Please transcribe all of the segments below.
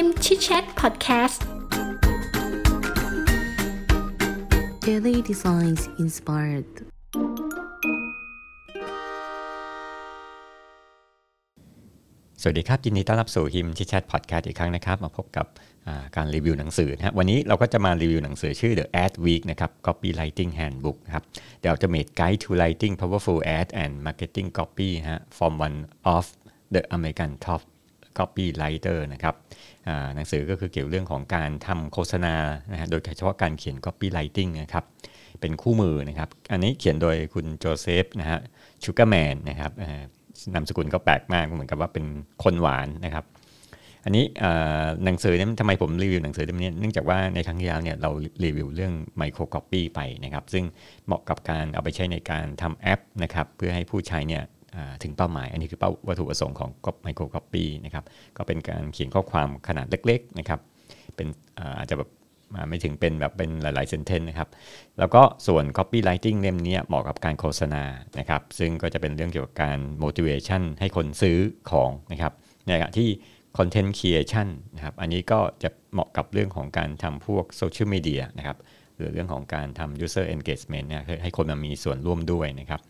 ฮิมชิดแชทพอดแคสต์ Daily Designs Inspired สวัสดีครับ ยินดีต้อนรับสู่ฮิมชิแชทพอดแคสต์อีกครั้งนะครับ มาพบกับการรีวิวหนังสือนะฮะวันนี้เราก็จะมารีวิวหนังสือชื่อ The Ad Week นะครับ Copywriting Handbook นะครับ The Ultimate Guide to Writing Powerful Ad and Marketing Copy ฮะ from one of the American top copywriter นะครับหนังสือก็คือเกี่ยวเรื่องของการทำโฆษณานะฮะโดยเฉพาะการเขียน copywriting นะครับเป็นคู่มือนะครับ อันนี้เขียนโดยคุณโจเซฟนะฮะชูการ์แมนนะครับนามสกุลก็แปลกมากเหมือนกับว่าเป็นคนหวานนะครับ อันนี้หนังสือนี้ทำไมผมรีวิวหนังสือเล่มนี้เนื่องจากว่าในครั้งที่แล้วเนี่ยเรารีวิวเรื่อง microcopy ไปนะครับ ซึ่งเหมาะกับการเอาไปใช้ในการทำแอปนะครับ เพื่อให้ผู้ใช้เนี่ย ถึงเป้าหมาย อันนี้คือเป้าวัตถุประสงค์ของไมโครคอปปี้นะครับก็เป็นการเขียนข้อความขนาดเล็กๆนะครับเป็นอาจจะแบบไม่ถึงเป็นแบบเป็นหลายๆเซนเทนนะครับ แล้วก็ส่วน copywriting เล่มนี้เหมาะกับการโฆษณานะครับ ซึ่งก็จะเป็นเรื่องเกี่ยวกับการ motivation ให้คนซื้อของนะครับในขณะที่ content creation นะครับ อันนี้ก็จะเหมาะกับเรื่องของการทำพวกโซเชียลมีเดียนะครับ หรือเรื่องของการทำ user engagement เนี่ยให้คนมามีส่วนร่วมด้วยนะครับ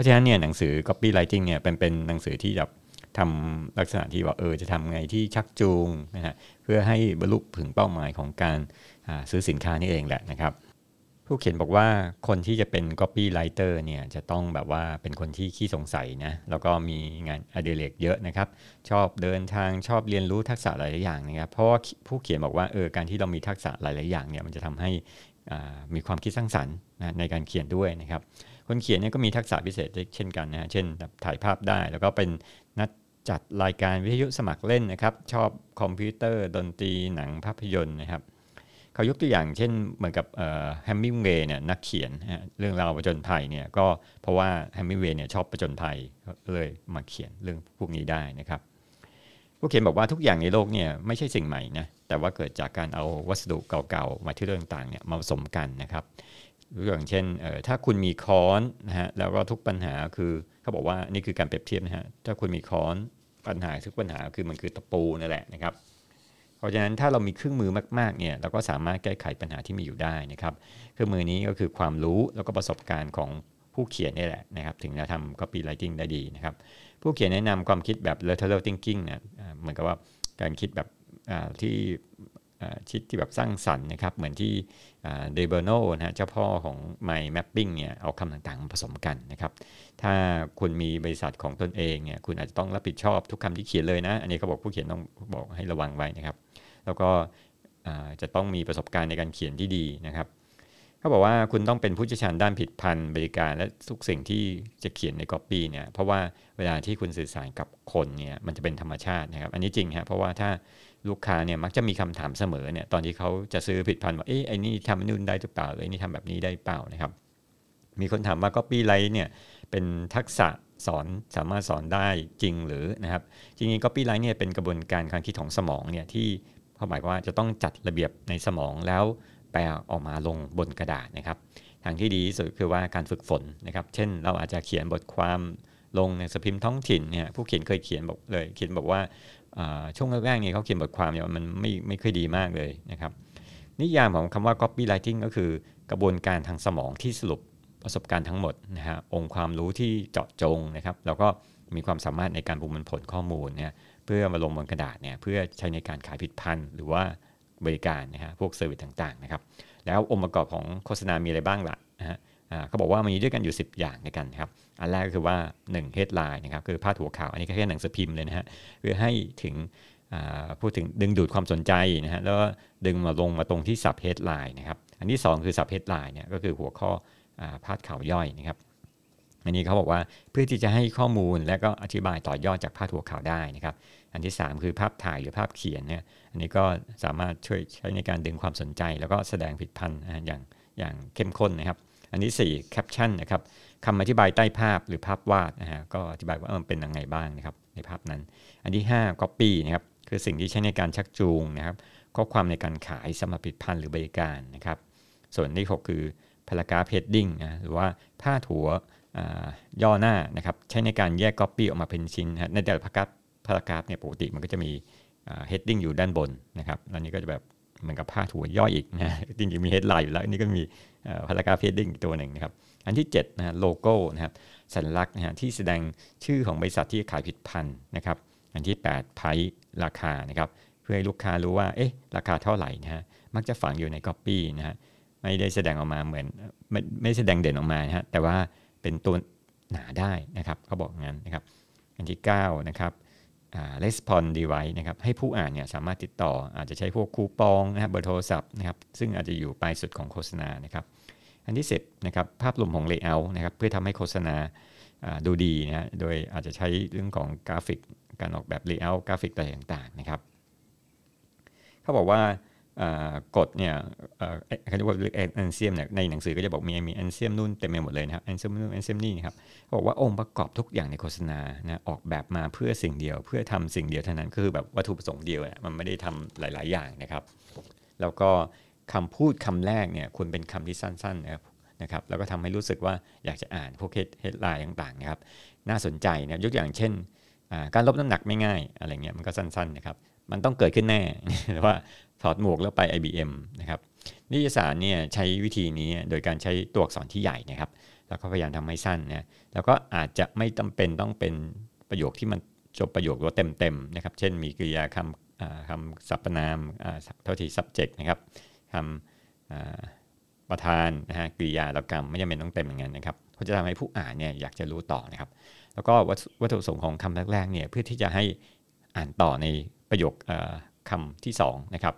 ราะฉะนั้นเนี่ยหนังสือ copywriting เนี่ยเป็นเป็นหนังสือที่แบบทำลักษณะที่ว่าเออจะทำไงที่ชักจูงนะฮะเพื่อให้บรรลุถึงเป้าหมายของการซื้อสินค้านี่เองแหละนะครับ ผู้เขียนบอกว่าคนที่จะเป็น copywriter เนี่ยจะต้องแบบว่าเป็นคนที่ขี้สงสัยนะแล้วก็มีงานอดิเรกเยอะนะครับ ชอบเดินทางชอบเรียนรู้ทักษะหลาย ๆ อย่างนะครับ เพราะว่าผู้เขียนบอกว่าเออการที่เรามีทักษะหลาย ๆ อย่างเนี่ยมันจะทำให้มีความคิดสร้างสรรค์นะในการเขียนด้วยนะครับ คนเขียนเนี่ยก็มีทักษะพิเศษเช่นกันนะฮะเช่นถ่ายภาพได้ แล้วก็เป็นนักจัดรายการวิทยุสมัครเล่นนะครับ ชอบคอมพิวเตอร์ ดนตรีหนังภาพยนตร์นะครับเขายกตัวอย่างเช่นเหมือนกับแฮมมิงเวย์เนี่ยนักเขียนเรื่องราวประจนภัยเนี่ยก็เพราะว่าแฮมมิงเวย์เนี่ยชอบประจนภัยเลยมาเขียนเรื่องพวกนี้ได้นะครับผู้เขียนบอกว่าทุกอย่างในโลกเนี่ยไม่ใช่สิ่งใหม่นะแต่ว่าเกิดจากการเอาวัสดุเก่าๆมาที่เรื่องต่างเนี่ยมาผสมกันนะครับ อย่างเช่นถ้าคุณมีค้อนนะฮะแล้วก็ทุกปัญหาคือเขาบอกว่านี่คือการเปรียบเทียบนะฮะถ้าคุณมีค้อนปัญหาทุกปัญหาคือมันคือตะปูนั่นแหละนะครับ เพราะฉะนั้นถ้าเรามีเครื่องมือมากๆเนี่ยเราก็สามารถแก้ไขปัญหาที่มีอยู่ได้นะครับ เครื่องมือนี้ก็คือความรู้แล้วก็ประสบการณ์ของผู้เขียนนี่แหละนะครับ ถึงจะทำ copywriting ได้ดีนะครับ ผู้เขียนแนะนำความคิดแบบ lateral thinking นะเหมือนกับว่าการคิดแบบที่ คิดที่แบบสร้างสรรค์นะครับ เหมือนที่เดเบอร์โนนะฮะเจ้าพ่อของ My Mapping เนี่ยเอาคำต่างๆมาผสมกันนะครับ ถ้าคุณมีบริษัทของตนเองเนี่ยคุณอาจจะต้องรับผิดชอบทุกคำที่เขียนเลยนะ อันนี้เขาบอกผู้เขียนต้องบอกให้ระวังไว้นะครับ แล้วก็จะต้องมีประสบการณ์ในการเขียนที่ดีนะครับเขาบอกว่าคุณต้องเป็นผู้เชี่ยวชาญด้านผิดพันธ์บริการและทุกสิ่งที่จะเขียนในก๊อปปี้เนี่ยเพราะว่าเวลาที่คุณสื่อสารกับคนเนี่ยมันจะเป็นธรรมชาตินะครับ อันนี้จริงฮะเพราะว่าถ้า ลูกค้าเนี่ยมักจะมีคำถามเสมอเนี่ยตอนที่เขาจะซื้อผลิตภัณฑ์ว่าเอ๊ะไอ้นี่ทำนู่นได้หรือเปล่าไอ้นี่ทำแบบนี้ได้เปล่านะครับมีคนถามว่า copywrite เนี่ยเป็นทักษะสอนสามารถสอนได้จริงหรือนะครับจริงๆ copywrite เนี่ยเป็นกระบวนการการคิดของสมองเนี่ยที่เขาหมายว่าจะต้องจัดระเบียบในสมองแล้วแปลออกมาลงบนกระดาษนะครับทางที่ดีสุดคือว่าการฝึกฝนนะครับ เช่นเราอาจจะเขียนบทความลงในสพิมพ์ท้องถิ่นเนี่ยผู้เขียนเคยเขียนบอกเลยเขียนบอกว่า ช่วงแรกๆเนี่ยเขาเขียนบทความเนี่ยมันไม่ไม่ค่อยดีมากเลยนะครับ นิยามของคำว่า copywriting ก็คือกระบวนการทางสมองที่สรุปประสบการณ์ทั้งหมดนะฮะองค์ความรู้ที่เจาะจงนะครับ แล้วก็มีความสามารถในการประมวลผลข้อมูลเนี่ยเพื่อมาลงบนกระดาษเนี่ยเพื่อใช้ในการขายผิดพันหรือว่าบริการนะฮะพวก service ต่างๆนะครับ แล้วองค์ประกอบของโฆษณามีอะไรบ้างล่ะนะฮะเขาบอกว่ามีด้วยกันอยู่ 10 อย่างในกันครับ อันแรกก็คือว่า1 headline นะครับคือพาดหัวข่าวอันนี้แค่หนังสือพิมพ์เลยนะฮะเพื่อให้ถึงพูดถึงดึงดูดความสนใจนะฮะแล้วดึงมาลงมาตรงที่ sub headline นะครับอันที่ 2 คือ sub headline เนี่ยก็คือหัวข้อพาดข่าวย่อยนะครับอันนี้เขาบอกว่าเพื่อที่จะให้ข้อมูลและก็อธิบายต่อยอดจากพาดหัวข่าวได้นะครับ อันที่ 3 คือภาพถ่ายหรือภาพเขียนเนี่ยอันนี้ก็สามารถช่วยใช้ในการดึงความสนใจ แล้วก็แสดงผลิตภัณฑ์อย่างอย่างเข้มข้นนะครับ อันที่4แคปชั่นนะครับคำอธิบายใต้ภาพหรือภาพวาดนะฮะก็อธิบายว่ามันเป็นยังไงบ้างนะครับในภาพนั้น อันที่ 5 copy นะครับคือสิ่งที่ใช้ในการชักจูงนะครับข้อความในการขายสำหรับผลิตภัณฑ์หรือบริการนะครับ ส่วนที่ 6 คือ paragraph heading นะหรือว่าพาดหัวย่อหน้านะครับใช้ในการแยกก๊อปรีออกมาเป็นชิ้นในแต่ละ paragraph paragraph เนี่ยปกติมันก็จะมี heading อยู่ด้านบนนะครับแล้วนี้ก็จะแบบ เหมือนกับพาดหัวย่อยอีกนะจริงๆมี headline อยู่แล้วอันนี้ก็มี paragraph heading ตัวหนึ่งนะครับ อันที่7นะโลโก้นะครับสัญลักษณ์นะฮะที่แสดงชื่อของบริษัทที่ขายผลิตภัณฑ์นะครับ อันที่8ไพราคานะครับ เพื่อให้ลูกค้ารู้ว่าเอ๊ะราคาเท่าไหร่นะฮะมักจะฝังอยู่ในก๊อปปี้นะฮะไม่ได้แสดงออกมาเหมือนไม่ไม่แสดงเด่นออกมานะฮะแต่ว่าเป็นตัวหนาได้นะครับเขาบอกงั้นนะครับ อันที่9นะครับ respond device นะครับให้ผู้อ่านเนี่ยสามารถติดต่ออาจจะใช้พวกคูปองนะครับเบอร์โทรศัพท์นะครับซึ่งอาจจะอยู่ปลายสุดของโฆษณานะครับอันที่10นะครับภาพรวมของ layout นะครับเพื่อทำให้โฆษณาดูดีนะโดยอาจจะใช้เรื่องของกราฟิกการออกแบบ layout กราฟิกอะไรต่างๆนะครับเขาบอกว่า กฎเนี่ยเขาเรียกว่า axiom เนี่ยในหนังสือก็จะบอกมีมี axiom นู่นเต็มไปหมดเลยนะครับ axiom นู่น axiom นี่นะครับบอกว่าองค์ประกอบทุกอย่างในโฆษณานะออกแบบมาเพื่อสิ่งเดียว เพื่อทำสิ่งเดียวเท่านั้นคือแบบวัตถุประสงค์เดียวมันไม่ได้ทำหลาย ๆ อย่างนะครับ แล้วก็คำพูดคำแรกเนี่ยควรเป็นคำที่สั้นๆนะครับนะครับแล้วก็ทำให้รู้สึกว่าอยากจะอ่านพวก headline ต่างๆนะครับน่าสนใจนะยกอย่างเช่น การลบน้ำหนักไม่ง่ายอะไรเงี้ยมันก็สั้นๆนะครับมันต้องเกิดขึ้นแน่หรือว่า ถอดหมวกแล้วไป IBM นะครับนิตยสารเนี่ยใช้วิธีนี้โดยการใช้ตัวอักษรที่ใหญ่นะครับ แล้วก็พยายามทำให้สั้นนะแล้วก็อาจจะไม่จาเป็นต้องเป็นประโยคที่มันจบประโยคว่าเต็มๆนะครับ เช่นมีกริยาคำคำสรรพนามเท่าที่ subject นะครับคำประธานนะฮะกริยาแล้วกรรมไม่จำเป็นต้องเต็มอย่างนั้นนะครับเพราจะทำให้ผู้อ่านเนี่ยอยากจะรู้ต่อนะครับ แล้วก็วัตถุประสงค์ของคำแรกๆเนี่ยเพื่อที่จะให้อ่านต่อในประโยคคำที่2นะครับ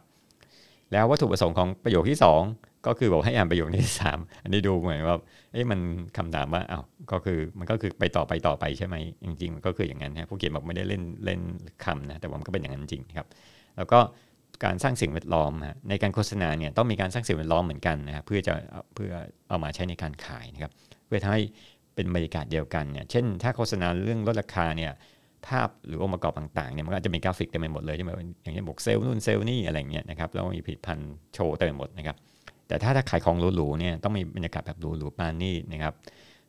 แล้ววัตถุประสงค์ของประโยคที่ 2 ก็คือบอกให้อ่านประโยคที่ 3 อันนี้ดูเหมือนว่าเอ๊ะมันคำถามว่าอ้าวก็คือมันก็คือไปต่อไปต่อไปใช่ไหมจริงๆมันก็คืออย่างนั้นนะผู้เขียนบอกไม่ได้เล่นเล่นคำนะแต่ว่ามันก็เป็นอย่างนั้นจริงครับ แล้วก็การสร้างสิ่งแวดล้อมในการโฆษณาเนี่ยต้องมีการสร้างสิ่งแวดล้อมเหมือนกันนะครับเพื่อจะเพื่อเอามาใช้ในการขายนะครับเพื่อทำให้เป็นบรรยากาศเดียวกันเนี่ยเช่น ถ้าโฆษณาเรื่องลดราคาเนี่ย ภาพหรือองค์ประกอบต่างๆเนี่ยมันก็จะมีกราฟิกเต็มไปหมดเลยใช่ไหมอย่างเช่นบอกเซลล์นู่นเซลล์นี่อะไรเงี้ยนะครับแล้วมีผลิตภัณฑ์โชว์เต็มไปหมดนะครับแต่ถ้าถ้าขายของหรูๆเนี่ยต้องมีบรรยากาศแบบหรูๆปานี่นะครับ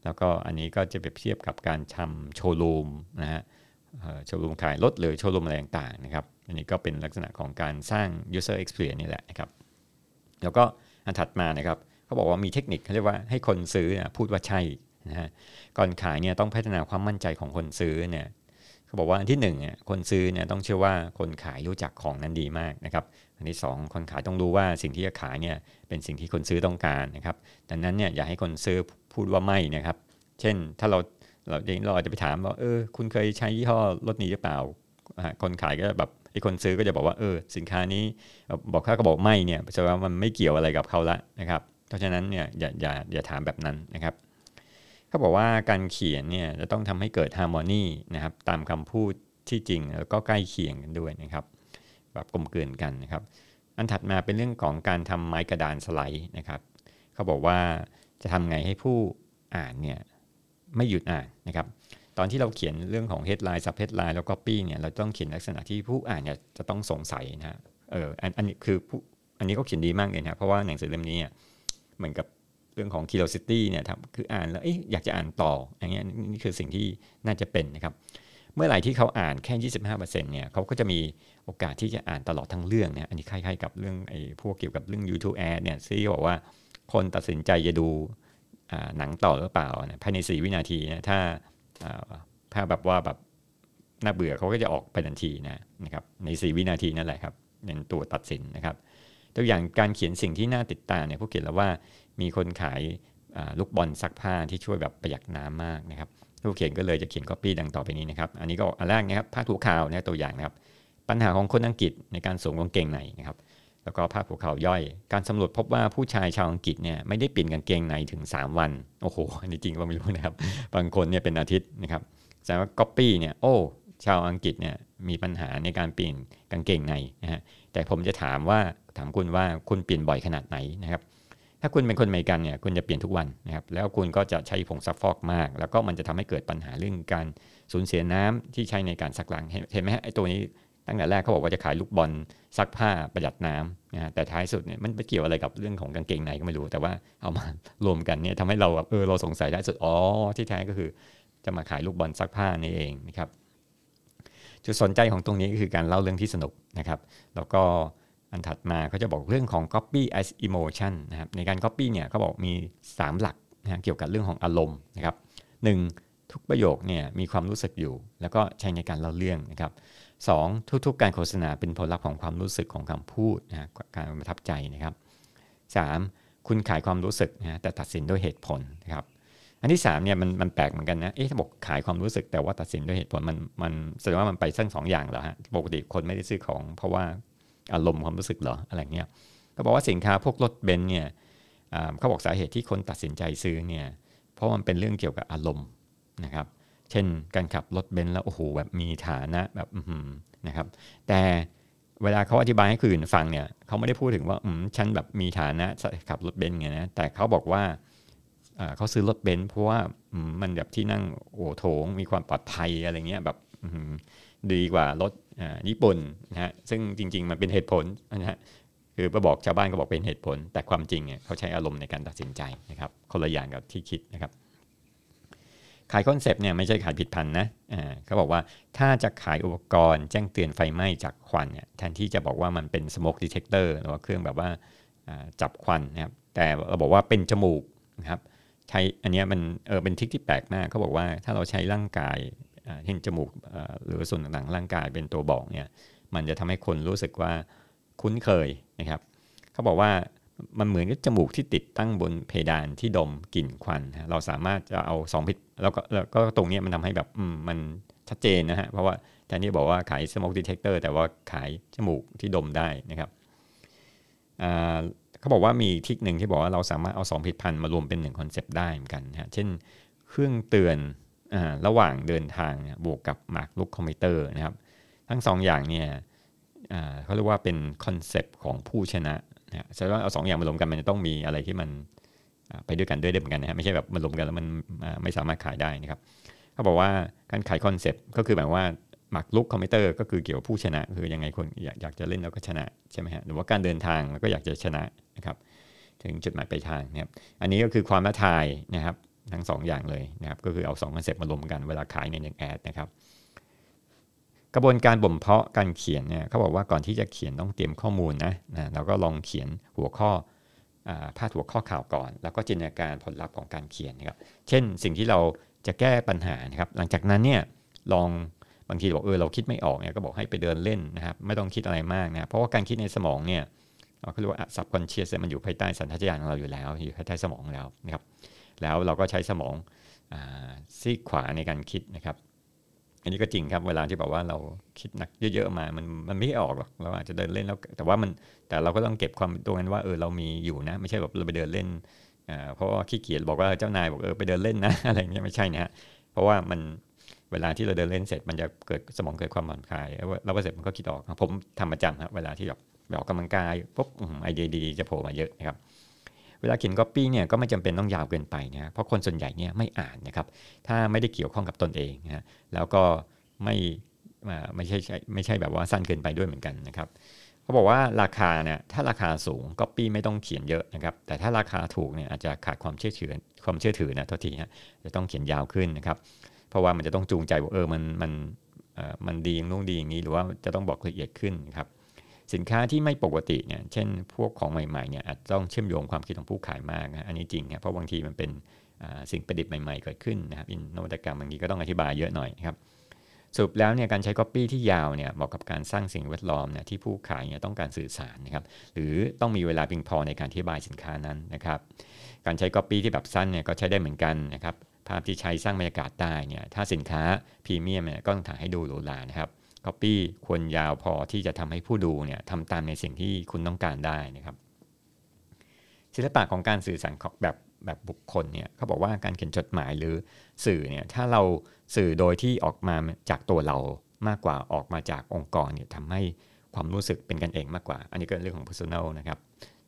แล้วก็อันนี้ก็จะเปรียบเทียบกับการทำโชว์รูมนะฮะโชว์รูมขายรถหรือโชว์รูมอะไรต่างๆนะครับอันนี้ก็เป็นลักษณะของการสร้าง user experience นี่แหละนะครับแล้วก็อันถัดมานะครับเขาบอกว่ามีเทคนิคเขาเรียกว่าให้คนซื้อพูดว่าใช่นะฮะก่อนขายเนี่ยต้องพัฒนาความมั่นใจของคนซื้อเนี่ย เขาบอกว่าอันที่1เนี่ยคนซื้อเนี่ยต้องเชื่อว่าคนขายรู้จักของนั้นดีมากนะครับอันที่ 2 คนขายต้องรู้ว่าสิ่งที่จะขายเนี่ยเป็นสิ่งที่คนซื้อต้องการนะครับดังนั้นเนี่ยอย่าให้คนซื้อพูดว่าไม่นะครับ เช่นถ้าเราเราเราอาจจะไปถามว่าเออคุณเคยใช้ยี่ห้อรถนี้หรือเปล่า คนขายก็แบบไอ้คนซื้อก็จะบอกว่าเออสินค้านี้บอกถ้าก็บอกไม่เนี่ยแสดงว่ามันไม่เกี่ยวอะไรกับเขาละนะครับ เพราะฉะนั้นเนี่ยอย่าอย่าอย่าถามแบบนั้นนะครับ เขาบอกว่าการเขียนเนี่ยจะต้องทำให้เกิดฮาร์โมนีนะครับตามคำพูดที่จริงแล้วก็ใกล้เคียงกันด้วยนะครับแบบกลมเกลื่อนกันนะครับ อันถัดมาเป็นเรื่องของการทำไม้กระดานสไลด์นะครับ เขาบอกว่าจะทำไงให้ผู้อ่านเนี่ยไม่หยุดอ่านนะครับ ตอนที่เราเขียนเรื่องของ headline sub headline แล้ว copy เนี่ยเราต้องเขียนลักษณะที่ผู้อ่านเนี่ยจะต้องสงสัยนะฮะเอออันอันนี้คือผู้อันนี้ก็เขียนดีมากเลยนะเพราะว่าหนังสือเล่มนี้เนี่ยเหมือนกับ เรื่องของ curiosity เนี่ยครับคืออ่านแล้วอยากจะอ่านต่ออย่างเงี้ยนี่คือสิ่งที่น่าจะเป็นนะครับเมื่อไหร่ที่เขาอ่านแค่ 25%เนี่ยเขาก็จะมีโอกาสที่จะอ่านตลอดทั้งเรื่องเนี่ยอันนี้คล้ายๆกับเรื่องไอ้พวกเกี่ยวกับเรื่อง YouTube ad เนี่ยที่บอกว่าคนตัดสินใจจะดูหนังต่อหรือเปล่าภายใน 4 วินาทีนะถ้าถ้าแบบว่าแบบน่าเบื่อเขาก็จะออกไปทันทีนะนะครับใน 4 วินาทีนั่นแหละครับเป็นตัวตัดสินนะครับ ตัวอย่างการเขียนสิ่งที่น่าติดตามเนี่ยผู้เขียนแล้วว่า มีคนขายลูกบอลซักผ้าที่ช่วยแบบประหยัดน้ำมากนะครับผู้เขียนก็เลยจะเขียนก๊อปปี้ดังต่อไปนี้นะครับ อันนี้ก็อันแรกนะครับผ้าถูข่าวนะตัวอย่างนะครับ ปัญหาของคนอังกฤษในการสวมกางเกงในนะครับ แล้วก็ภาพภูเขาย่อย การสำรวจพบว่าผู้ชายชาวอังกฤษเนี่ยไม่ได้เปลี่ยนกางเกงในถึง 3 วัน โอ้โหอันนี้จริงก็ไม่รู้นะครับ บางคนเนี่ยเป็นอาทิตย์นะครับแสดงว่าก๊อปปี้เนี่ยโอ้ชาวอังกฤษเนี่ยมีปัญหาในการเปลี่ยนกางเกงในนะฮะแต่ผมจะถามว่าถามคุณว่าคุณเปลี่ยนบ่อยขนาดไหนนะครับ ถ้าคุณเป็นคนอเมริกันเนี่ยคุณจะเปลี่ยนทุกวันนะครับแล้วคุณก็จะใช้ผงซักฟอกมาก แล้วก็มันจะทำให้เกิดปัญหาเรื่องการสูญเสียน้ำที่ใช้ในการซักล้างเห็นไหมฮะไอ้ตัวนี้ตั้งแต่แรกเขาบอกว่าจะขายลูกบอลซักผ้าประหยัดน้ำนะแต่ท้ายสุดเนี่ยมันไปเกี่ยวอะไรกับเรื่องของกางเกงในก็ไม่รู้ แต่ว่าเอามารวมกันเนี่ยทำให้เราแบบเออเราสงสัยได้สุดอ๋อที่แท้ก็คือ จะมาขายลูกบอลซักผ้านี่เองนะครับจุดสนใจของตรงนี้ก็คือการเล่าเรื่องที่สนุกนะครับ แล้วก็ อันถัดมาเขาจะบอกเรื่องของ copy as emotion นะครับในการ copy เนี่ยเขาบอกมี 3 หลักนะเกี่ยวกับเรื่องของอารมณ์นะครับหนึ่งทุกประโยคเนี่ยมีความรู้สึกอยู่ แล้วก็ใช้ในการเล่าเรื่องนะครับสองทุกๆ การโฆษณาเป็นผลลัพธ์ของความรู้สึกของคำพูดนะการประทับใจนะครับสามคุณขายความรู้สึกนะแต่ตัดสินด้วยเหตุผลนะครับอันที่3เนี่ยมันมันแปลกเหมือนกันนะ เอ๊ะถ้าบอกขายความรู้สึกแต่ว่าตัดสินด้วยเหตุผลมันมันแสดงว่ามันไปทั้งสองอย่างเหรอฮะ ปกติคนไม่ได้ซื้อของเพราะว่า อารมณ์ความรู้สึกเหรออะไรเงี้ยเขาบอกว่าสินค้าพวกรถเบนซ์เนี่ยเขาบอกสาเหตุที่คนตัดสินใจซื้อเนี่ยเพราะมันเป็นเรื่องเกี่ยวกับอารมณ์นะครับ เช่นการขับรถเบนซ์แล้วโอ้โหแบบมีฐานะแบบนะครับ แต่เวลาเขาอธิบายให้คนอื่นฟังเนี่ยเขาไม่ได้พูดถึงว่าอืมฉันแบบมีฐานะขับรถเบนซ์ไงนะแต่เขาบอกว่าเขาซื้อรถเบนซ์เพราะว่ามันแบบที่นั่งโอโถงมีความปลอดภัยอะไรเงี้ยแบบ ดีกว่ารถญี่ปุ่นนะฮะซึ่งจริง ๆ มันเป็นเหตุผลนะฮะคือไปบอกชาวบ้านก็บอกเป็นเหตุผล แต่ความจริงเนี่ยเขาใช้อารมณ์ในการตัดสินใจนะครับคนละอย่างกับที่คิดนะครับ ขายคอนเซปต์เนี่ยไม่ใช่ขายผลิตภัณฑ์นะเขาบอกว่าถ้าจะขายอุปกรณ์แจ้งเตือนไฟไหม้จากควันเนี่ยแทนที่จะบอกว่ามันเป็น smoke detector หรือว่าเครื่องแบบว่าจับควันนะครับแต่เราบอกว่าเป็นจมูกนะครับใช้อันนี้มันเออเป็น trick ที่แปลกมากเขาบอกว่าถ้าเราใช้ร่างกาย เห็นจมูกหรือส่วนต่างๆร่างกายเป็นตัวบอกเนี่ยมันจะทำให้คนรู้สึกว่าคุ้นเคยนะครับ เขาบอกว่ามันเหมือนกับจมูกที่ติดตั้งบนเพดานที่ดมกลิ่นควัน เราสามารถจะเอาสองพิษแล้วก็แล้วก็ตรงนี้มันทำให้แบบมันชัดเจนนะฮะ เพราะว่าแทนที่บอกว่าขาย smoke detector แต่ว่าขายจมูกที่ดมได้นะครับเขาบอกว่ามี trick หนึ่งที่บอกว่าเราสามารถเอาสองผลิตภัณฑ์มารวมเป็นหนึ่งคอนเซปต์ได้เหมือนกันนะเช่น เครื่องเตือน ระหว่างเดินทางบวกกับหมากรุกคอมพิวเตอร์นะครับ ทั้งสองอย่างเนี่ยเขาเรียกว่าเป็นคอนเซปต์ของผู้ชนะนะแสดงว่าเอาสองอย่างมารวมกันมันจะต้องมีอะไรที่มันไปด้วยกันด้วยได้เหมือนกันนะฮะไม่ใช่แบบมารวมกันแล้วมันไม่สามารถขายได้นะครับเขาบอกว่าการขายคอนเซปต์ก็คือแบบว่าหมากรุกคอมพิวเตอร์ก็คือเกี่ยวกับผู้ชนะ คือยังไงคนอยากอยากจะเล่นแล้วก็ชนะใช่ไหมฮะหรือว่าการเดินทางแล้วก็อยากจะชนะนะครับ ถึงจุดหมายปลายทางนะครับอันนี้ก็คือความท้าทายนะครับ ทั้ง2ออย่างเลยนะครับก็คือเอา2คอนเซปต์มารวมกันเวลาขายในหนึ่งแอดนะครับกระบวนการบ่มเพาะการเขียนเนี่ยเขาบอกว่าก่อนที่จะเขียนต้องเตรียมข้อมูลนะนะเราก็ลองเขียนหัวข้อพาดหัวข้อข่าวก่อน แล้วก็จินตนาการผลลัพธ์ของการเขียนนะครับเช่นสิ่งที่เราจะแก้ปัญหานะครับหลังจากนั้นเนี่ยลองบางทีบอกเออเราคิดไม่ออกเนี่ยก็บอกให้ไปเดินเล่นนะครับไม่ต้องคิดอะไรมากนะเพราะว่าการคิดในสมองเนี่ยเราเรียกว่า subconscious มันอยู่ภายใต้สัญชาตญาณของเราอยู่แล้ว อยู่ภายใต้สมองแล้วนะครับ แล้วเราก็ใช้สมองซีกขวาในการคิดนะครับ อันนี้ก็จริงครับเวลาที่บอกว่าเราคิดหนักเยอะๆมามันมันไม่ออกหรอกเราอาจจะเดินเล่นแล้วแต่ว่ามันแต่เราก็ต้องเก็บความตัวนั้นว่าเออเรามีอยู่นะ ไม่ใช่แบบเราไปเดินเล่นเพราะว่าขี้เกียจบอกว่าเจ้านายบอกเออไปเดินเล่นนะอะไรเงี้ยไม่ใช่นะฮะเพราะว่ามันเวลาที่เราเดินเล่นเสร็จมันจะเกิดสมองเกิดความผ่อนคลายแล้วพอเสร็จมันก็คิดออก ผมทำประจำครับเวลาที่แบบออกกำลังกายปุ๊บไอเดียดีๆจะโผล่มาเยอะนะครับ เวลาเขียนก๊อปปี้เนี่ยก็ไม่จำเป็นต้องยาวเกินไปนะเพราะคนส่วนใหญ่เนี่ยไม่อ่านนะครับ ถ้าไม่ได้เกี่ยวข้องกับตนเองนะแล้วก็ไม่ไม่ใช่ไม่ใช่แบบว่าสั้นเกินไปด้วยเหมือนกันนะครับเขาบอกว่าราคาเนี่ยถ้าราคาสูงก๊อปปี้ไม่ต้องเขียนเยอะนะครับแต่ถ้าราคาถูกเนี่ยอาจจะขาดความเชื่อถือความเชื่อถือนะทุกทีฮะจะต้องเขียนยาวขึ้นนะครับ เพราะว่ามันจะต้องจูงใจว่าเออมันมันมันดีอย่างนู้นดีอย่างนี้ หรือว่าจะต้องบอกละเอียดขึ้นครับ สินค้าที่ไม่ปกติเนี่ยเช่นพวกของใหม่ๆเนี่ยอาจต้องเชื่อมโยงความคิดของผู้ขายมากนะอันนี้จริงนะเพราะบางทีมันเป็นสิ่งประดิษฐ์ใหม่ๆเกิดขึ้นนะครับอินนวัตกรรมบางทีก็ต้องอธิบายเยอะหน่อยนะครับสรุปแล้วเนี่ยการใช้ Copy ที่ยาวเนี่ยเหมาะกับการสร้างสิ่งแวดล้อมเนี่ยที่ผู้ขายเนี่ยต้องการสื่อสารนะครับหรือต้องมีเวลาเพียงพอในการอธิบายสินค้านั้นนะครับการใช้ Copy ที่แบบสั้นเนี่ยก็ใช้ได้เหมือนกันนะครับภาพที่ใช้สร้างบรรยากาศได้เนี่ยถ้าสินค้าพรีเมียมเนี่ยก็ต้องถ่ายให้ดูหรูหรานะครับ Copy ควรยาวพอที่จะทำให้ผู้ดูเนี่ยทำตามในสิ่งที่คุณต้องการได้นะครับ ศิลปะของการสื่อสารแบบแบบบุคคลเนี่ยเขาบอกว่าการเขียนจดหมายหรือสื่อเนี่ยถ้าเราสื่อโดยที่ออกมาจากตัวเรามากกว่าออกมาจากองค์กรเนี่ยทำให้ความรู้สึกเป็นกันเองมากกว่า อันนี้ก็เรื่องของ personal นะครับ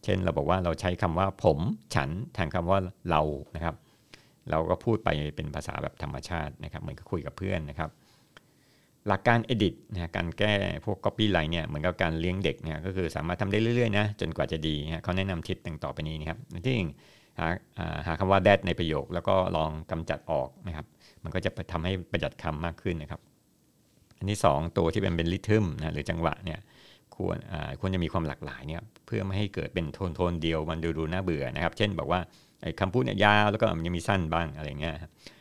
เช่นเราบอกว่าเราใช้คำว่าผมฉันแทนคำว่าเรานะครับ เราก็พูดไปเป็นภาษาแบบธรรมชาตินะครับ เหมือนกับคุยกับเพื่อนนะครับ หลักการ edit นะการแก้พวก copy ไลน์เนี่ยเหมือนกับการเลี้ยงเด็กเนี่ยก็คือสามารถทำได้เรื่อยๆนะจนกว่าจะดีนะเขาแนะนำทิศต่างต่อไปนี้นะครับที่หาหาคำว่า that ในประโยค แล้วก็ลองกำจัดออกนะครับ มันก็จะทำให้ประหยัดคำมากขึ้นนะครับ อันที่สองตัวที่เป็นเป็นริทึมนะหรือจังหวะเนี่ยควรควรจะมีความหลากหลายเนี่ยเพื่อไม่ให้เกิดเป็นโทนโทนเดียวมันดูดูน่าเบื่อนะครับ เช่นบอกว่าคำพูดเนี่ยยาวแล้วก็มันยังมีสั้นบ้างอะไรเงี้ย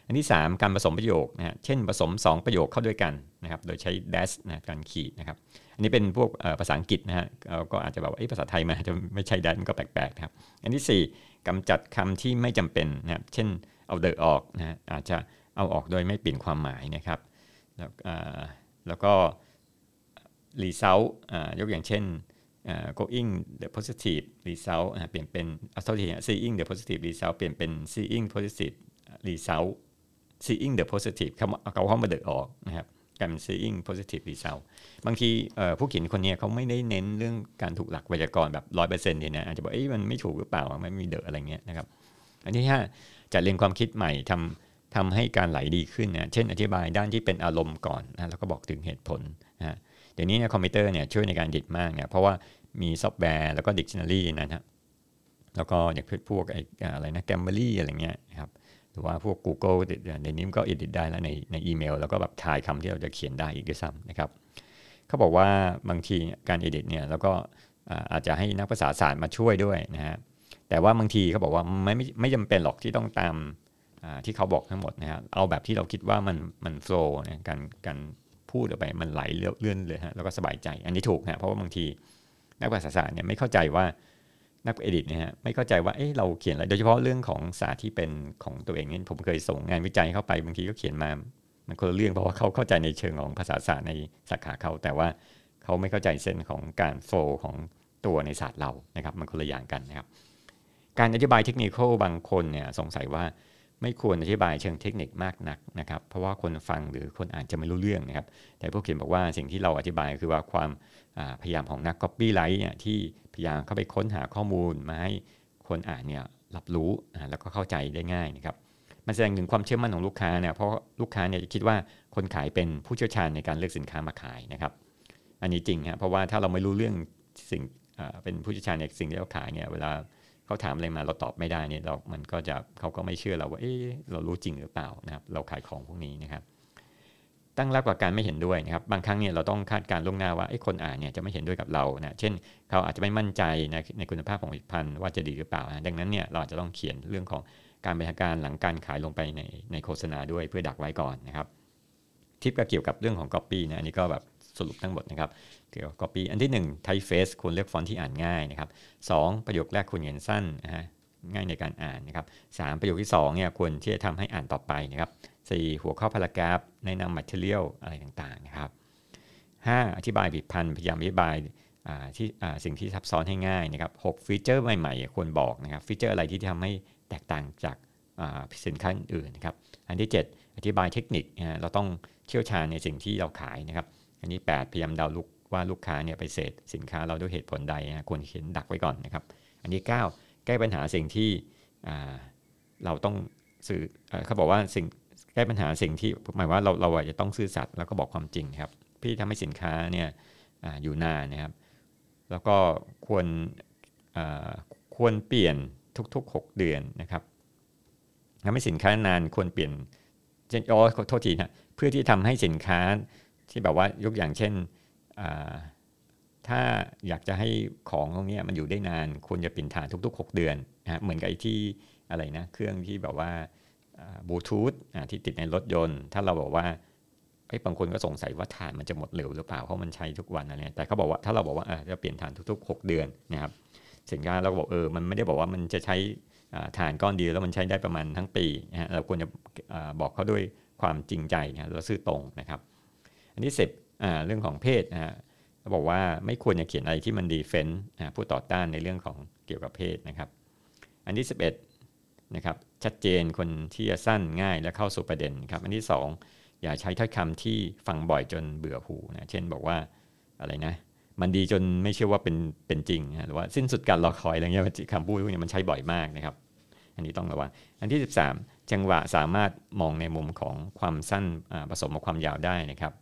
อันที่ 3 การผสมประโยคนะฮะเช่นผสม 2 ประโยคเข้าด้วยกันนะครับโดยใช้ dash นะการขีดนะครับอันนี้เป็นพวกภาษาอังกฤษนะฮะก็อาจจะแบบว่าภาษาไทยมันจะไม่ใช่ dash มันก็แปลกๆนะครับอันที่ 4กำจัดคำที่ไม่จำเป็นนะครับเช่นเอาเดอออกนะฮะอาจจะเอาออกโดยไม่เปลี่ยนความหมายนะครับแล้วแล้วก็ result ยกอย่างเช่น going the positive result เปลี่ยนเป็นเอาเท่าที่ seeing the positive result เปลี่ยนเป็น seeing positive result seeing the positive เขาเอาเข้ามาเดอออกนะครับกายเป็น seeing positive result บางทีผู้เขียนคนนี้เขาไม่ได้เน้นเรื่องการถูกหลักไวยากรณ์แบบร้อยเปอร์เซ็นต์เนี่ยนะอาจจะบอกเอ้ยมันไม่ถูกหรือเปล่าไม่มีเดออะไรเงี้ยนะครับ อันที่ห้าจัดเรียงความคิดใหม่ทำทำให้การไหลดีขึ้นนะเช่นอธิบายด้านที่เป็นอารมณ์ก่อนนะแล้วก็บอกถึงเหตุผลนะเดี๋ยวนี้เนี่ยคอมพิวเตอร์เนี่ยช่วยในการ edit มากเนี่ยเพราะว่ามีซอฟต์แวร์แล้วก็ดิกชันนารีนะฮะแล้วก็อย่างพวกอะไรนะ Grammarly อะไรเงี้ยนะครับ หรือว่าพวก Google ในนี้ก็ edit ได้แล้วในในอีเมล แล้วก็แบบทายคำที่เราจะเขียนได้อีกด้วยซ้ำนะครับเขาบอกว่าบางทีการ edit เนี่ยแล้วก็อาจจะให้นักภาษาศาสตร์มาช่วยด้วยนะฮะแต่ว่าบางทีเขาบอกว่าไม่ไม่ไม่จำเป็นหรอกที่ต้องตามที่เขาบอกทั้งหมดนะฮะเอาแบบที่เราคิดว่ามันมันโฟล์นะการการพูดออกไปมันไหลเลื่อนเลยฮะแล้วก็สบายใจ อันนี้ถูกนะเพราะว่าบางทีนักภาษาศาสตร์เนี่ยไม่เข้าใจว่า นักเอดิตเนี่ยฮะไม่เข้าใจว่าเอ๊ะเราเขียนอะไรโดยเฉพาะเรื่องของศาสตร์ที่เป็นของตัวเองเนี่ยผมเคยส่งงานวิจัยเข้าไปบางทีก็เขียนมามันคนละเรื่องเพราะว่าเขาเข้าใจในเชิงของภาษาศาสตร์ในสาขาเขา แต่ว่าเขาไม่เข้าใจเส้นของการโฟล์ของตัวในศาสตร์เรานะครับมันคนละอย่างกันนะครับการอธิบายเทคนิคบางคนเนี่ยสงสัยว่าไม่ควรอธิบายเชิงเทคนิคมากนักนะครับ เพราะว่าคนฟังหรือคนอ่านจะไม่รู้เรื่องนะครับ แต่พวกเขียนบอกว่าสิ่งที่เราอธิบายคือว่าความพยายามของนัก copy ไ i ท์เนี่ยที่ พยายามเข้าไปค้นหาข้อมูลมาให้คนอ่านเนี่ยรับรู้แล้วก็เข้าใจได้ง่ายนะครับมันแสดงถึงความเชื่อมั่นของลูกค้าเนี่ยเพราะลูกค้าเนี่ยจะคิดว่าคนขายเป็นผู้เชี่ยวชาญในการเลือกสินค้ามาขายนะครับ อันนี้จริงครับเพราะว่าถ้าเราไม่รู้เรื่องสิ่งเป็นผู้เชี่ยวชาญในสิ่งที่เราขายเนี่ยเวลาเขาถามอะไรมาเราตอบไม่ได้เนี่ยเรา มันก็จะเขาก็ไม่เชื่อเราว่าเอ๊เรารู้จริงหรือเปล่านะครับ เราขายของพวกนี้นะครับ ตั้งรับกับการไม่เห็นด้วยนะครับบางครั้งเนี่ยเราต้องคาดการล่วงหน้าว่าไอ้คนอ่านเนี่ยจะไม่เห็นด้วยกับเรานะเช่น เขาอาจจะไม่มั่นใจในในคุณภาพของผลิตภัณฑ์ว่าจะดีหรือเปล่านะดังนั้นเนี่ยเราอาจจะต้องเขียนเรื่องของการบริหารการหลังการขายลงไปในในโฆษณาด้วยเพื่อดักไว้ก่อนนะครับทิปก็เกี่ยวกับเรื่องของ Copy นะอันนี้ก็แบบสรุปทั้งหมดนะครับเกี่ยวกับ copy อันที่1 typeface ควรเลือกฟอนต์ที่อ่านง่ายนะครับสประโยคแรกควรเขียนสั้นนะฮะง่ายในการอ่านนะครับสประโยคที่2เนี่ยควรที่จะทำให้อ่านต่อไปนะครับ สหัวข้อ paragraph แนะนำ material อะไรต่างๆนะครับ 5. อธิบายผลิตภัณฑ์พยายามอธิบายที่สิ่งที่ซับซ้อนให้ง่ายนะครับ6ฟีเจอร์ใหม่ๆ ควรบอกนะครับฟีเจอร์อะไรที่ทำให้แตกต่างจากสินค้าอื่นนะครับอันที่ 7 อธิบายเทคนิคเราต้องเชี่ยวชาญในสิ่งที่เราขายนะครับ อันนี้ 8 พยายามเดาลุกว่าลูกค้าเนี่ยไปเสษสินค้าเราด้วยเหตุผลใดนะควรเขียนดักไว้ก่อนนะครับ อันนี้9แก้ปัญหาสิ่งที่เราต้องสื่อเขาบอกว่าสิ่ง แก้ปัญหาสิ่งที่หมายว่าเราเราจะต้องซื่อสัตย์แล้วก็บอกความจริงครับ พี่ทำให้สินค้าเนี่ยออยู่นานนะครับ แล้วก็ควรควรเปลี่ยนทุก ๆ 6 เดือนนะครับทำให้สินค้านานควรเปลี่ยนเช่นอ๋อโทษทีนะเพื่อที่ทำให้สินค้าที่แบบว่ายกอย่างเช่นถ้าอยากจะให้ของตรงนี้มันอยู่ได้นานควรจะเปลี่ยนฐานทุก ๆ 6 เดือนนะเหมือนกับไอ้ที่อะไรนะ เครื่องที่แบบว่า บลูทูธที่ติดในรถยนต์ ถ้าเราบอกว่าไอ้บางคนก็สงสัยว่าฐานมันจะหมดเร็วหรือเปล่าเพราะมันใช้ทุกวันอะไรแต่เขาบอกว่าถ้าเราบอกว่าจะเปลี่ยนฐานทุกๆ 6 เดือนนะครับสินค้าเราบอกเออมันไม่ได้บอกว่ามันจะใช้ฐานก้อนเดียวแล้วมันใช้ได้ประมาณทั้งปีนะเราควรจะบอกเขาด้วยความจริงใจนะแล้วซื่อตรงนะครับ อันที่สิบเรื่องของเพศนะฮะเขาบอกว่าไม่ควรจะเขียนอะไรที่มันดีเฟนต์ผู้ต่อต้านในเรื่องของเกี่ยวกับเพศนะครับ อันที่ 11 นะครับชัดเจนคนที่จะสั้นง่ายและเข้าสู่ประเด็นครับอันที่ 2 อย่าใช้ถ้อยคำที่ฟังบ่อยจนเบื่อหูนะเช่นบอกว่าอะไรนะมันดีจนไม่เชื่อว่าเป็นเป็นจริงหรือว่าสิ้นสุดการรอคอยอะไรเงี้ยคำพูดพวกนี้มันใช้บ่อยมากนะครับ อันนี้ต้องระวังอันที่ 13 จังหวะสามารถมองในมุมของความสั้นผสมกับความยาวได้นะครับ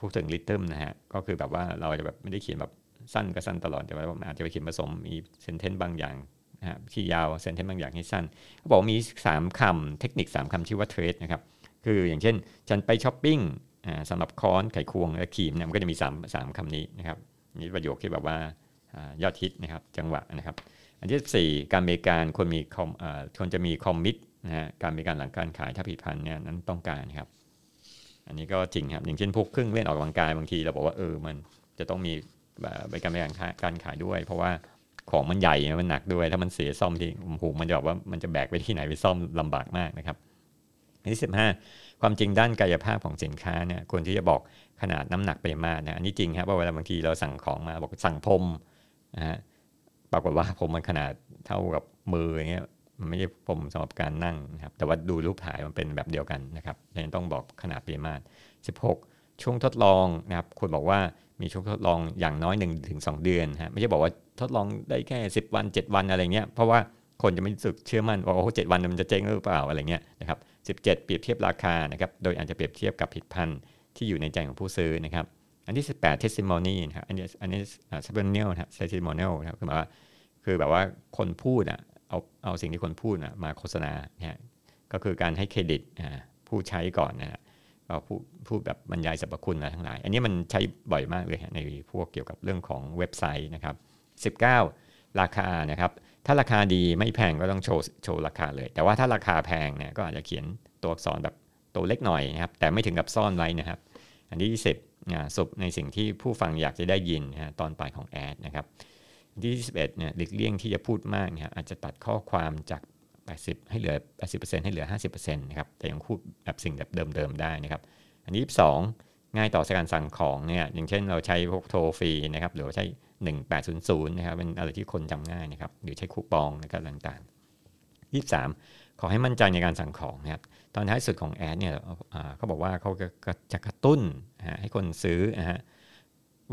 พูดถึงลิทึมนะฮะก็คือแบบว่าเราจะแบบไม่ได้เขียนแบบสั้นก็สั้นตลอดแต่ว่าอาจจะไปเขียนผสมมีเซนเทนต์บางอย่าง นะฮะที่ยาวเซนเทนต์บางอย่างให้สั้นเขาบอกมี 3คำเทคนิค 3คำชื่อว่าเทรดนะครับคืออย่างเช่น ฉันไปช้อปปิ้งสำหรับค้อนไขควงและครีมเนี่ยมันก็จะมี3 3คำนี้นะครับนี่ประโยคที่แบบว่าอยอดฮิตนะครับจังหวะนะครับ อันที่4การบริการคนมีคอมอ่าคนจะมีคอมมิตนะฮะการบริการหลังการขายถ้าผลิตภัณฑ์เนี่ยนั้นต้องการนะครับ อันนี้ก็จริงครับอย่างเช่นพวกเครื่องเล่นออกกำลังกายบางทีเราบอกว่าเออมันจะต้องมีบริการบริการการขายด้วย เพราะว่า ของมันใหญ่มันหนักด้วย ถ้ามันเสียซ่อมที่โอ้โหมันจะแบบว่ามันจะแบกไปที่ไหนไปซ่อมลำบากมากนะครับอันที่สิบห้าความจริงด้านกายภาพของสินค้าเนี่ยควรที่จะบอกขนาดน้ำหนักปริมาตรนะอันนี้จริงครับเพราะเวลาบางทีเราสั่งของมาบอกสั่งพรมนะฮะปรากฏว่าผมมันขนาดเท่ากับมืออย่างเงี้ยมันไม่ใช่พรมสำหรับการนั่งนะครับแต่ว่าดูรูปถ่ายมันเป็นแบบเดียวกันนะครับดังนั้นต้องบอกขนาดปริมาตร 16 ช่วงทดลองนะครับควรบอกว่ามีช่วงทดลองอย่างน้อย1ถึง2เดือนฮะไม่ใช่บอกว่าทดลองได้แค่ 10 วัน 7 วันอะไรเงี้ยเพราะว่าคนจะไม่รู้สึกเชื่อมั่นว่าโอ้โหเวันมันจะเจ๊งหรือเปล่าอะไรเงี้ยนะครับ17เปรียบเทียบราคานะครับโดยอาจจะเปรียบเทียบกับผลิตภัณฑ์ที่อยู่ในใจของผู้ซื้อนะครับอันที่ 18 testimony นะครับอันนี้อันนี้ testimonial นะครับ testimonial นะครับคือหมายว่าคือแบบว่าคนพูดอะเอาเอาสิ่งที่คนพูดอะมาโฆษณาเนี่ยก็คือการให้เครดิตผู้ใช้ก่อนนะ พูดพูดแบบบรรยายสรรพคุณอะไรทั้งหลาย อันนี้มันใช้บ่อยมากเลยในพวกเกี่ยวกับเรื่องของเว็บไซต์นะครับ 19 ราคานะครับ ถ้าราคาดีไม่แพงก็ต้องโชว์โชว์ราคาเลย แต่ว่าถ้าราคาแพงเนี่ยก็อาจจะเขียนตัวอักษรแบบตัวเล็กหน่อยนะครับแต่ไม่ถึงกับซ่อนไว้นะครับ อันที่ 20สุบในสิ่งที่ผู้ฟังอยากจะได้ยินนะตอนปลายของแอดนะครับที่ 21เนี่ยหลีกเลี่ยงที่จะพูดมากนะครับอาจจะตัดข้อความจาก 80 ให้เหลือ 80%ให้เหลือ 50%นะครับแต่ยังพูดแบบสิ่งแบบเดิมๆได้นะครับอันที่22ง่ายต่อการสั่งของเนี่ยอย่างเช่นเราใช้พวกโทรฟรีนะครับหรือว่าใช้ 1800นะครับเป็นอะไรที่คนจำง่ายนะครับหรือใช้คูปองนะครับต่างๆ 23 ขอให้มั่นใจในการสั่งของนะครับตอนท้ายสุดของแอดเนี่ยเขาบอกว่าเขาจะกระตุ้นให้คนซื้อนะฮะ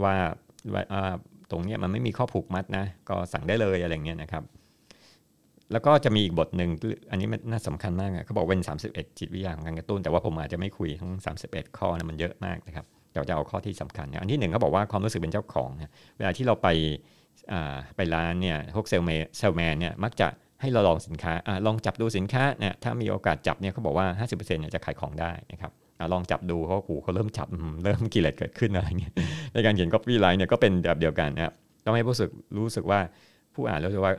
ว่าตรงนี้มันไม่มีข้อผูกมัดนะก็สั่งได้เลยอะไรเงี้ยนะครับ แล้วก็จะมีอีกบทหนึ่งอันนี้มันน่าสำคัญมากเขาบอกเป็น 31 จิตวิทยาของการกระตุ้น แต่ว่าผมอาจจะไม่คุยทั้ง 31 ข้อนะมันเยอะมากนะครับเดี๋ยวจะเอาข้อที่สำคัญอันที่หนึ่งเขาบอกว่าความรู้สึกเป็นเจ้าของเวลาที่เราไปไปร้านเนี่ยพวก salesma- salesman เนี่ยมักจะให้เราลองสินค้าอลองจับดูสินค้าเนี่ยถ้ามีโอกาสจับเนี่ยเขาบอกว่า 50%เนี่ยจะขายของได้นะครับอลองจับดูเขาหูเขาเริ่มจับเริ่มกิเลสเกิดขึ้นอะไรเงี้ยในการเขียน copy line เนี่ยก็เป็นแบบเดียวกันนะครับต้องให้ผู้สึกรู้สึกว่าผู้อ่านรู้สึกว่า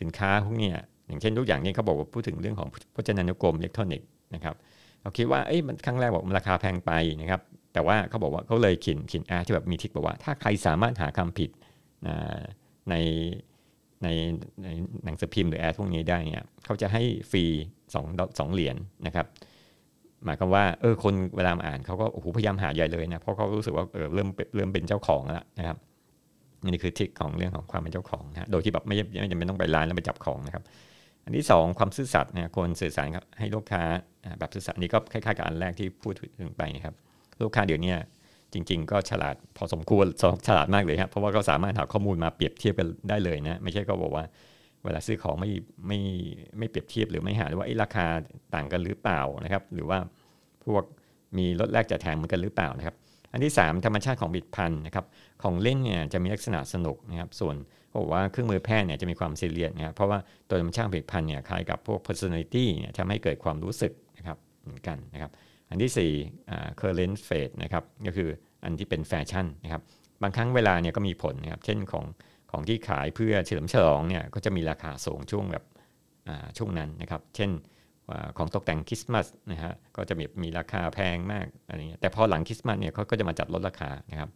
สินค้าพวกนี้อย่างเช่นทุกอย่างนี้เขาบอกว่าพูดถึงเรื่องของพจนานุกรมอิเล็กทรอนิกส์นะครับเราคิดว่าเอ้ยมันครั้งแรกบอกมันราคาแพงไปนะครับแต่ว่าเขาบอกว่าเขาเลยเขียนเขียนแอร์ที่แบบมี trick บอกว่า ถ้าใครสามารถหาคำผิดในในในหนังสือพิมพ์หรือ ad พวกนี้ได้เนี่ยเขาจะให้ฟรีสองสองเหรียญนะครับ หมายความว่าเออคนเวลามาอ่านเขาก็โอ้โหพยายามหาใหญ่เลยนะเพราะเขารู้สึกว่าเออเริ่มเริ่มเป็นเจ้าของแล้วนะครับ นี่คือ trick ของเรื่องของความเป็นเจ้าของนะโดยที่แบบไม่ไม่จำเป็นต้องไปร้านแล้วไปจับของนะครับ อันที่ 2 ความซื่อสัตย์นะคนสื่อสารให้ลูกค้าแบบซื่อสัตย์นี้ก็คล้ายๆกับอันแรกที่พูดถึงไปนะครับ ลูกค้าเดี๋ยวนี้จริง ๆ ก็ฉลาดพอสมควรฉลาดมากเลยครับเพราะว่าเขาสามารถหาข้อมูลมาเปรียบเทียบกันได้เลยนะไม่ใช่ก็บอกว่าเวลาซื้อของไม่ไม่ไม่เปรียบเทียบหรือไม่หาว่าราคาต่างกันหรือเปล่านะครับ หรือว่าพวกมีลดแลกจัดแถมเหมือนกันหรือเปล่านะครับ อันที่ 3 ธรรมชาติของบิดพันนะครับของเล่นเนี่ยจะมีลักษณะสนุกนะครับส่วนเขาบอกว่าเครื่องมือแพทย์เนี่ยจะมีความซีเรียสนะครับเพราะว่าตัวธรรมชาติผลิตภัณฑ์เนี่ยคล้ายกับพวก personality เนี่ยทำให้เกิดความรู้สึกนะครับเหมือนกันนะครับอันที่4 current phase นะครับก็คืออันที่เป็นแฟชั่นนะครับบางครั้งเวลาเนี่ยก็มีผลนะครับเช่นของของที่ขายเพื่อเฉลิมฉลองเนี่ยก็จะมีราคาสูงช่วงแบบช่วงนั้นนะครับ เช่น ของตกแต่งคริสต์มาสนะฮะก็จะมีมีราคาแพงมากอะไรเงี้ยแต่พอหลังคริสต์มาสเนี่ยเขาก็จะมาจัดลดราคานะครับ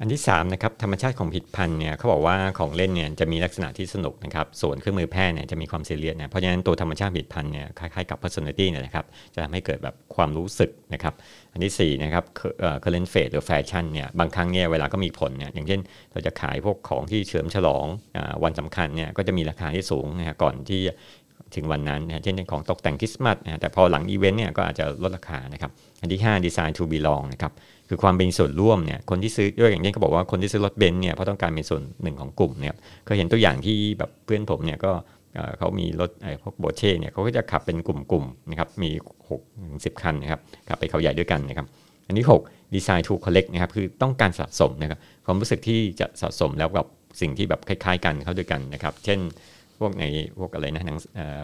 อันที่3นะครับธรรมชาติของผลิตภัณฑ์เนี่ยเขาบอกว่าของเล่นเนี่ยจะมีลักษณะที่สนุกนะครับส่วนเครื่องมือแพทย์เนี่ยจะมีความซีเรียสนะเพราะฉะนั้นตัวธรรมชาติผลิตภัณฑ์เนี่ยคล้ายๆกับ personality เนี่ยนะครับจะทำให้เกิดแบบความรู้สึกนะครับอันที่4นะครับ current phase หรือแฟชั่นเนี่ยบางครั้งเนี่ยเวลาก็มีผลเนี่ยอย่างเช่นเราจะขายพวกของที่เฉลิมฉลองวันสำคัญเนี่ยก็จะมีราคาที่สูงนะก่อนที่ ถึงวันนั้นนะเช่นของตกแต่งคริสต์มาสนะแต่พอหลังอีเวนต์เนี่ยก็อาจจะลดราคานะครับ อันที่ 5 design to belong นะครับคือความเป็นส่วนร่วมเนี่ยคนที่ซื้อด้วยอย่างนี้เขาบอกว่าคนที่ซื้อรถเบนซ์เนี่ยเพราะต้องการเป็นส่วนหนึ่งของกลุ่มเนี่ยเคยเห็นตัวอย่างที่แบบเพื่อนผมเนี่ยก็เขามีรถไอ้พวกโบเช่เนี่ยเขาก็จะขับเป็นกลุ่มๆนะครับมี6ถึงสิคันนะครับขับไปเขาใหญ่ด้วยกันนะครับอันที่6 design to collect นะครับคือต้องการสะสมนะครับความรู้สึกที่จะสะสมแล้วกับสิ่งที่แบบคล้ายๆ กันเข้าด้วยกันนะครับ เช่น พวกในพวกอะไรนะหนัง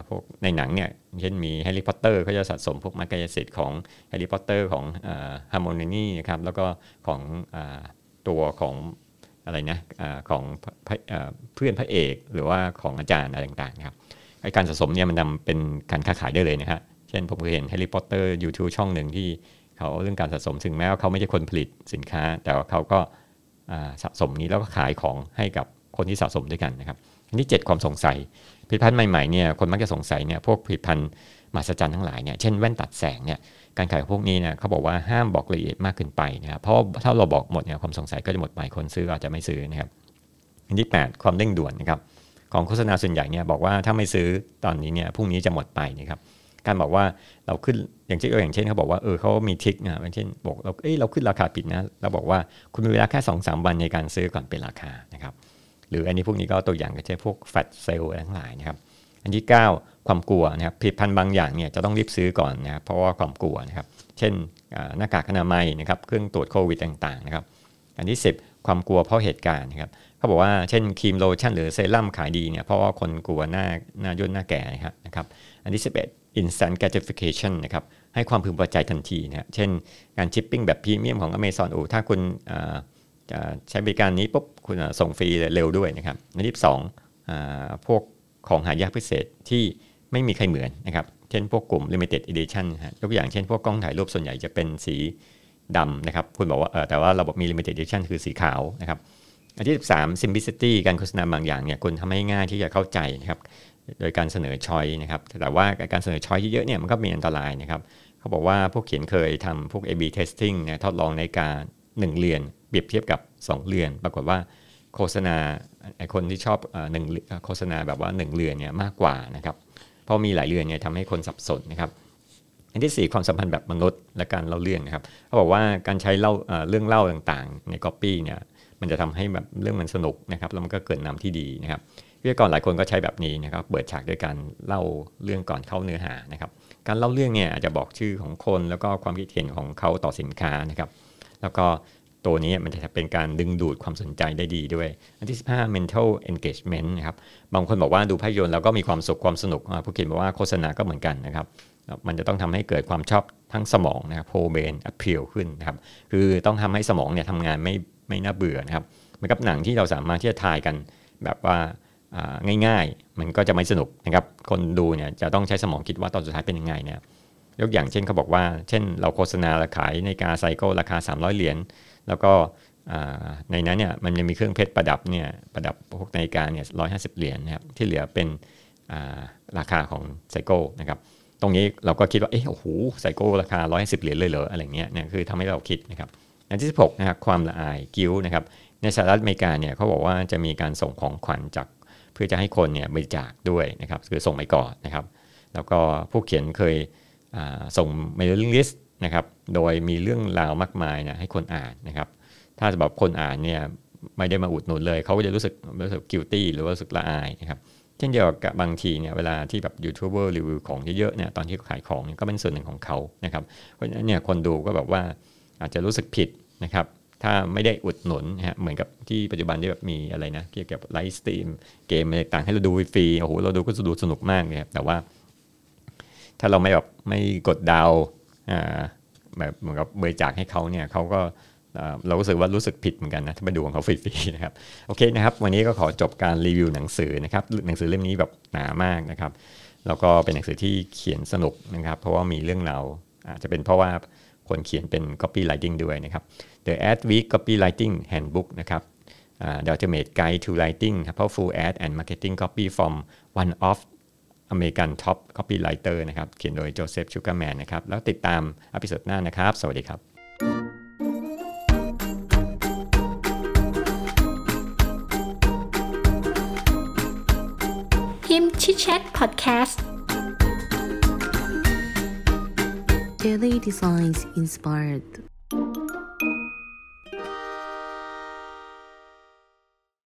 พวกในหนังเนี่ยเช่นมีแฮร์รี่พอตเตอร์เขาจะสะสมพวกไม้กายสิทธิ์ของแฮร์รี่พอตเตอร์ของเฮอร์ไมโอนี่นะครับแล้วก็ของตัวของอะไรนะของเพื่อนพระเอกหรือว่าของอาจารย์อะไรต่างๆครับไอการสะสมเนี่ยมันนำเป็นการค้าขายได้เลยนะครับเช่นผมเคยเห็นแฮร์รี่พอตเตอร์ยูทูบช่องหนึ่งที่เขาเรื่องการสะสมถึงแม้ว่าเขาไม่ใช่คนผลิตสินค้า แต่ว่าเขาก็สะสมนี้แล้วก็ขายของให้กับคนที่สะสมด้วยกันนะครับ นที่7ความสงสัยผลิตภัณฑ์ใหม่ๆเนี่ยคนมักจะสงสัยเนี่ยพวกผลิตภัณฑ์มหัศจรรย์ทั้งหลายเนี่ยเช่นแว่นตัดแสงเนี่ยการขายพวกนี้เนี่ยเขาบอกว่าห้ามบอกละเอียดมากขึ้นไปนะครับเพราะถ้าเราบอกหมดเนี่ยความสงสัยก็จะหมดไปคนซื้ออาจจะไม่ซื้อนะครับอันที่ 8 ความเร่งด่วนนะครับของโฆษณาส่วนใหญ่เนี่ยบอกว่าถ้าไม่ซื้อตอนนี้เนี่ยพรุ่งนี้จะหมดไปนะครับการบอกว่าเราขึ้นอย่างเช่นอย่างเช่นเขาบอกว่าเออเขามีทิกนะอย่างเช่นบอกเราเอ้ยเราขึ้นราคาผิดนะเราบอกว่าคุณมีเวลาแค่2อสวันในการซื้อก่อนเป็นราคานะครับ รืออันนี้พวกนี้ก็ตัวอย่างก็เช่นพวกแฟตเซลล์ทั้งหลายนะครับ อันที่ 9 ความกลัวนะครับผลิตภัณฑ์บางอย่างเนี่ยจะต้องรีบซื้อก่อนนะครับเพราะว่าความกลัวนะครับ เช่นหน้ากากอนามัยนะครับเครื่องตรวจโควิดต่างๆนะครับ อันที่ 10 ความกลัวเพราะเหตุการณ์นะครับเขาบอกว่าเช่นครีมโลชั่นหรือเซรั่มขายดีเนี่ยเพราะว่าคนกลัวหน้าหน้าย่นหน้าแก่นะครับนะครับอันที่ 11 instant gratification นะครับให้ความพึงพอใจทันทีนะเช่นการชิปปิ้งแบบพรีเมียมของ Amazon โอ้ถ้าคุณ จะใช้บริการนี้ปุ๊บคุณส่งฟรีเร็วด้วยนะครับอันที่สองพวกของหายากพิเศษที่ไม่มีใครเหมือนนะครับเช่นพวกกลุ่ม limited edition ยกอย่างเช่นพวกกล้องถ่ายรูปส่วนใหญ่จะเป็นสีดำนะครับคุณบอกว่าแต่ว่าระบบมี limited edition คือสีขาวนะครับอันที่ 13 simplicity การโฆษณาบางอย่างเนี่ยคุณทำให้ง่ายที่จะเข้าใจนะครับโดยการเสนอช้อยนะครับแต่ว่าการเสนอช้อยเยอะๆเนี่ยมันก็มีอันตรายนะครับเขาบอกว่าพวกเขียนเคยทำพวก A/B testing นี่ยทดลองในการ 1 เรียน รียบเทียบกับ 2 เรียนปรากฏว่าโฆษณาไอคนที่ชอบหนึ่งโฆษณาแบบว่า 1 เรือนเนี่ยมากกว่านะครับเพราะมีหลายเรือนเนี่ยทำให้คนสับสนนะครับอันที่ 4 ความสัมพันธ์แบบมนุษย์และการเล่าเรื่องนะครับเขาบอกว่าการใช้เล่าเรื่องเล่าต่างๆ ในก๊อปปี้เนี่ยมันจะทำให้แบบเรื่องมันสนุกนะครับแล้วมันก็เกิดนำที่ดีนะครับวิทยากรหลายคนก็ใช้แบบนี้นะครับเปิดฉากด้วยการเล่าเรื่องก่อนเข้าเนื้อหานะครับการเล่าเรื่องเนี่ยอาจจะบอกชื่อของคนแล้วก็ความคิดเห็นของเขาต่อสินค้านะครับ แล้วก็ ตัวนี้มันจะเป็นการดึงดูดความสนใจได้ดีด้วย อันที่ 15 mental engagement นะครับบางคนบอกว่าดูภาพยนตร์แล้วก็มีความสุขความสนุกผู้เขียนบอกว่าโฆษณาก็เหมือนกันนะครับมันจะต้องทำให้เกิดความชอบทั้งสมองนะครับ whole brain appeal ขึ้นนะครับคือต้องทำให้สมองเนี่ยทำงานไม่ไม่น่าเบื่อนะครับเหมือนกับหนังที่เราสามารถที่จะทายกันแบบว่าง่ายๆ มันก็จะไม่สนุกนะครับคนดูเนี่ยจะต้องใช้สมองคิดว่าตอนสุดท้ายเป็นยังไงเนี่ย ยกอย่างเช่นเขาบอกว่า เช่นเราโฆษณาขายในกาไซโก้ราคา 300 เหรียญแล้วก็ในนั้นเนี่ยมันยังมีเครื่องเพชรประดับเนี่ยประดับพวกนาฬิกาเนี่ยร้อยห้าสิบเหรียญนะครับที่เหลือเป็นราคาของไซโก้นะครับตรงนี้เราก็คิดว่าเออโอ้โหไซโก้ราคาร้อยห้าสิบเหรียญเลยเหรออะไรเงี้ยเนี่ยคือทำให้เราคิดนะครับอันที่สิบหกนะครับความละอายกิ้วนะครับในสหรัฐอเมริกาเนี่ยเขาบอกว่าจะมีการส่งของขวัญจากเพื่อจะให้คนเนี่ยบริจาคด้วยนะครับคือส่งไปก่อนนะครับ แล้วก็ผู้เขียนเคย ส่ง mailing list นะครับโดยมีเรื่องราวมากมายนะให้คนอ่านนะครับถ้าแบบคนอ่านเนี่ยไม่ได้มาอุดหนุนเลยเขาก็จะรู้สึกรู้สึก guilty หรือว่ารู้สึกละอายนะครับเช่นเดียวกับบางทีเนี่ยเวลาที่แบบยูทูบเบอร์รีวิวของเยอะๆเนี่ยตอนที่ขายของเนี่ยก็เป็นส่วนหนึ่งของเขานะครับเพราะฉะนั้นเนี่ยคนดูก็แบบว่าอาจจะรู้สึกผิดนะครับถ้าไม่ได้อุดหนุนนะฮะเหมือนกับที่ปัจจุบันที่แบบมีอะไรนะเกี่ยวกับ livestream เกมอะไรต่างให้เราดูฟรีโอ้โหเราดูก็ดูสนุกมากเลยครับแต่ว่า ถ้าเราไม่แบบไม่กดดาวแบบเหมือนกับบริจาคให้เขาเนี่ยเขาก็เรารู้สึกว่ารู้สึกผิดเหมือนกันนะถ้าไปดูของเขาฟรีๆนะครับโอเคนะครับ วันนี้ก็ขอจบการรีวิวหนังสือนะครับหนังสือเล่มนี้แบบหนามากนะครับ แล้วก็เป็นหนังสือที่เขียนสนุกนะครับ เพราะว่ามีเรื่องราวอาจจะเป็นเพราะว่าคนเขียนเป็น copywriting ด้วยนะครับ The Ad Week Copywriting Handbook นะครับ The Ultimate Guide to Writing Powerful Ad and Marketing Copy from One of American Top Copywriter นะครับ เขียนโดยโจเซฟชูการ์แมนนะครับ แล้วติดตามอพิสดหน้านะครับ สวัสดีครับ Kimchi Chat Podcast Daily Designs Inspired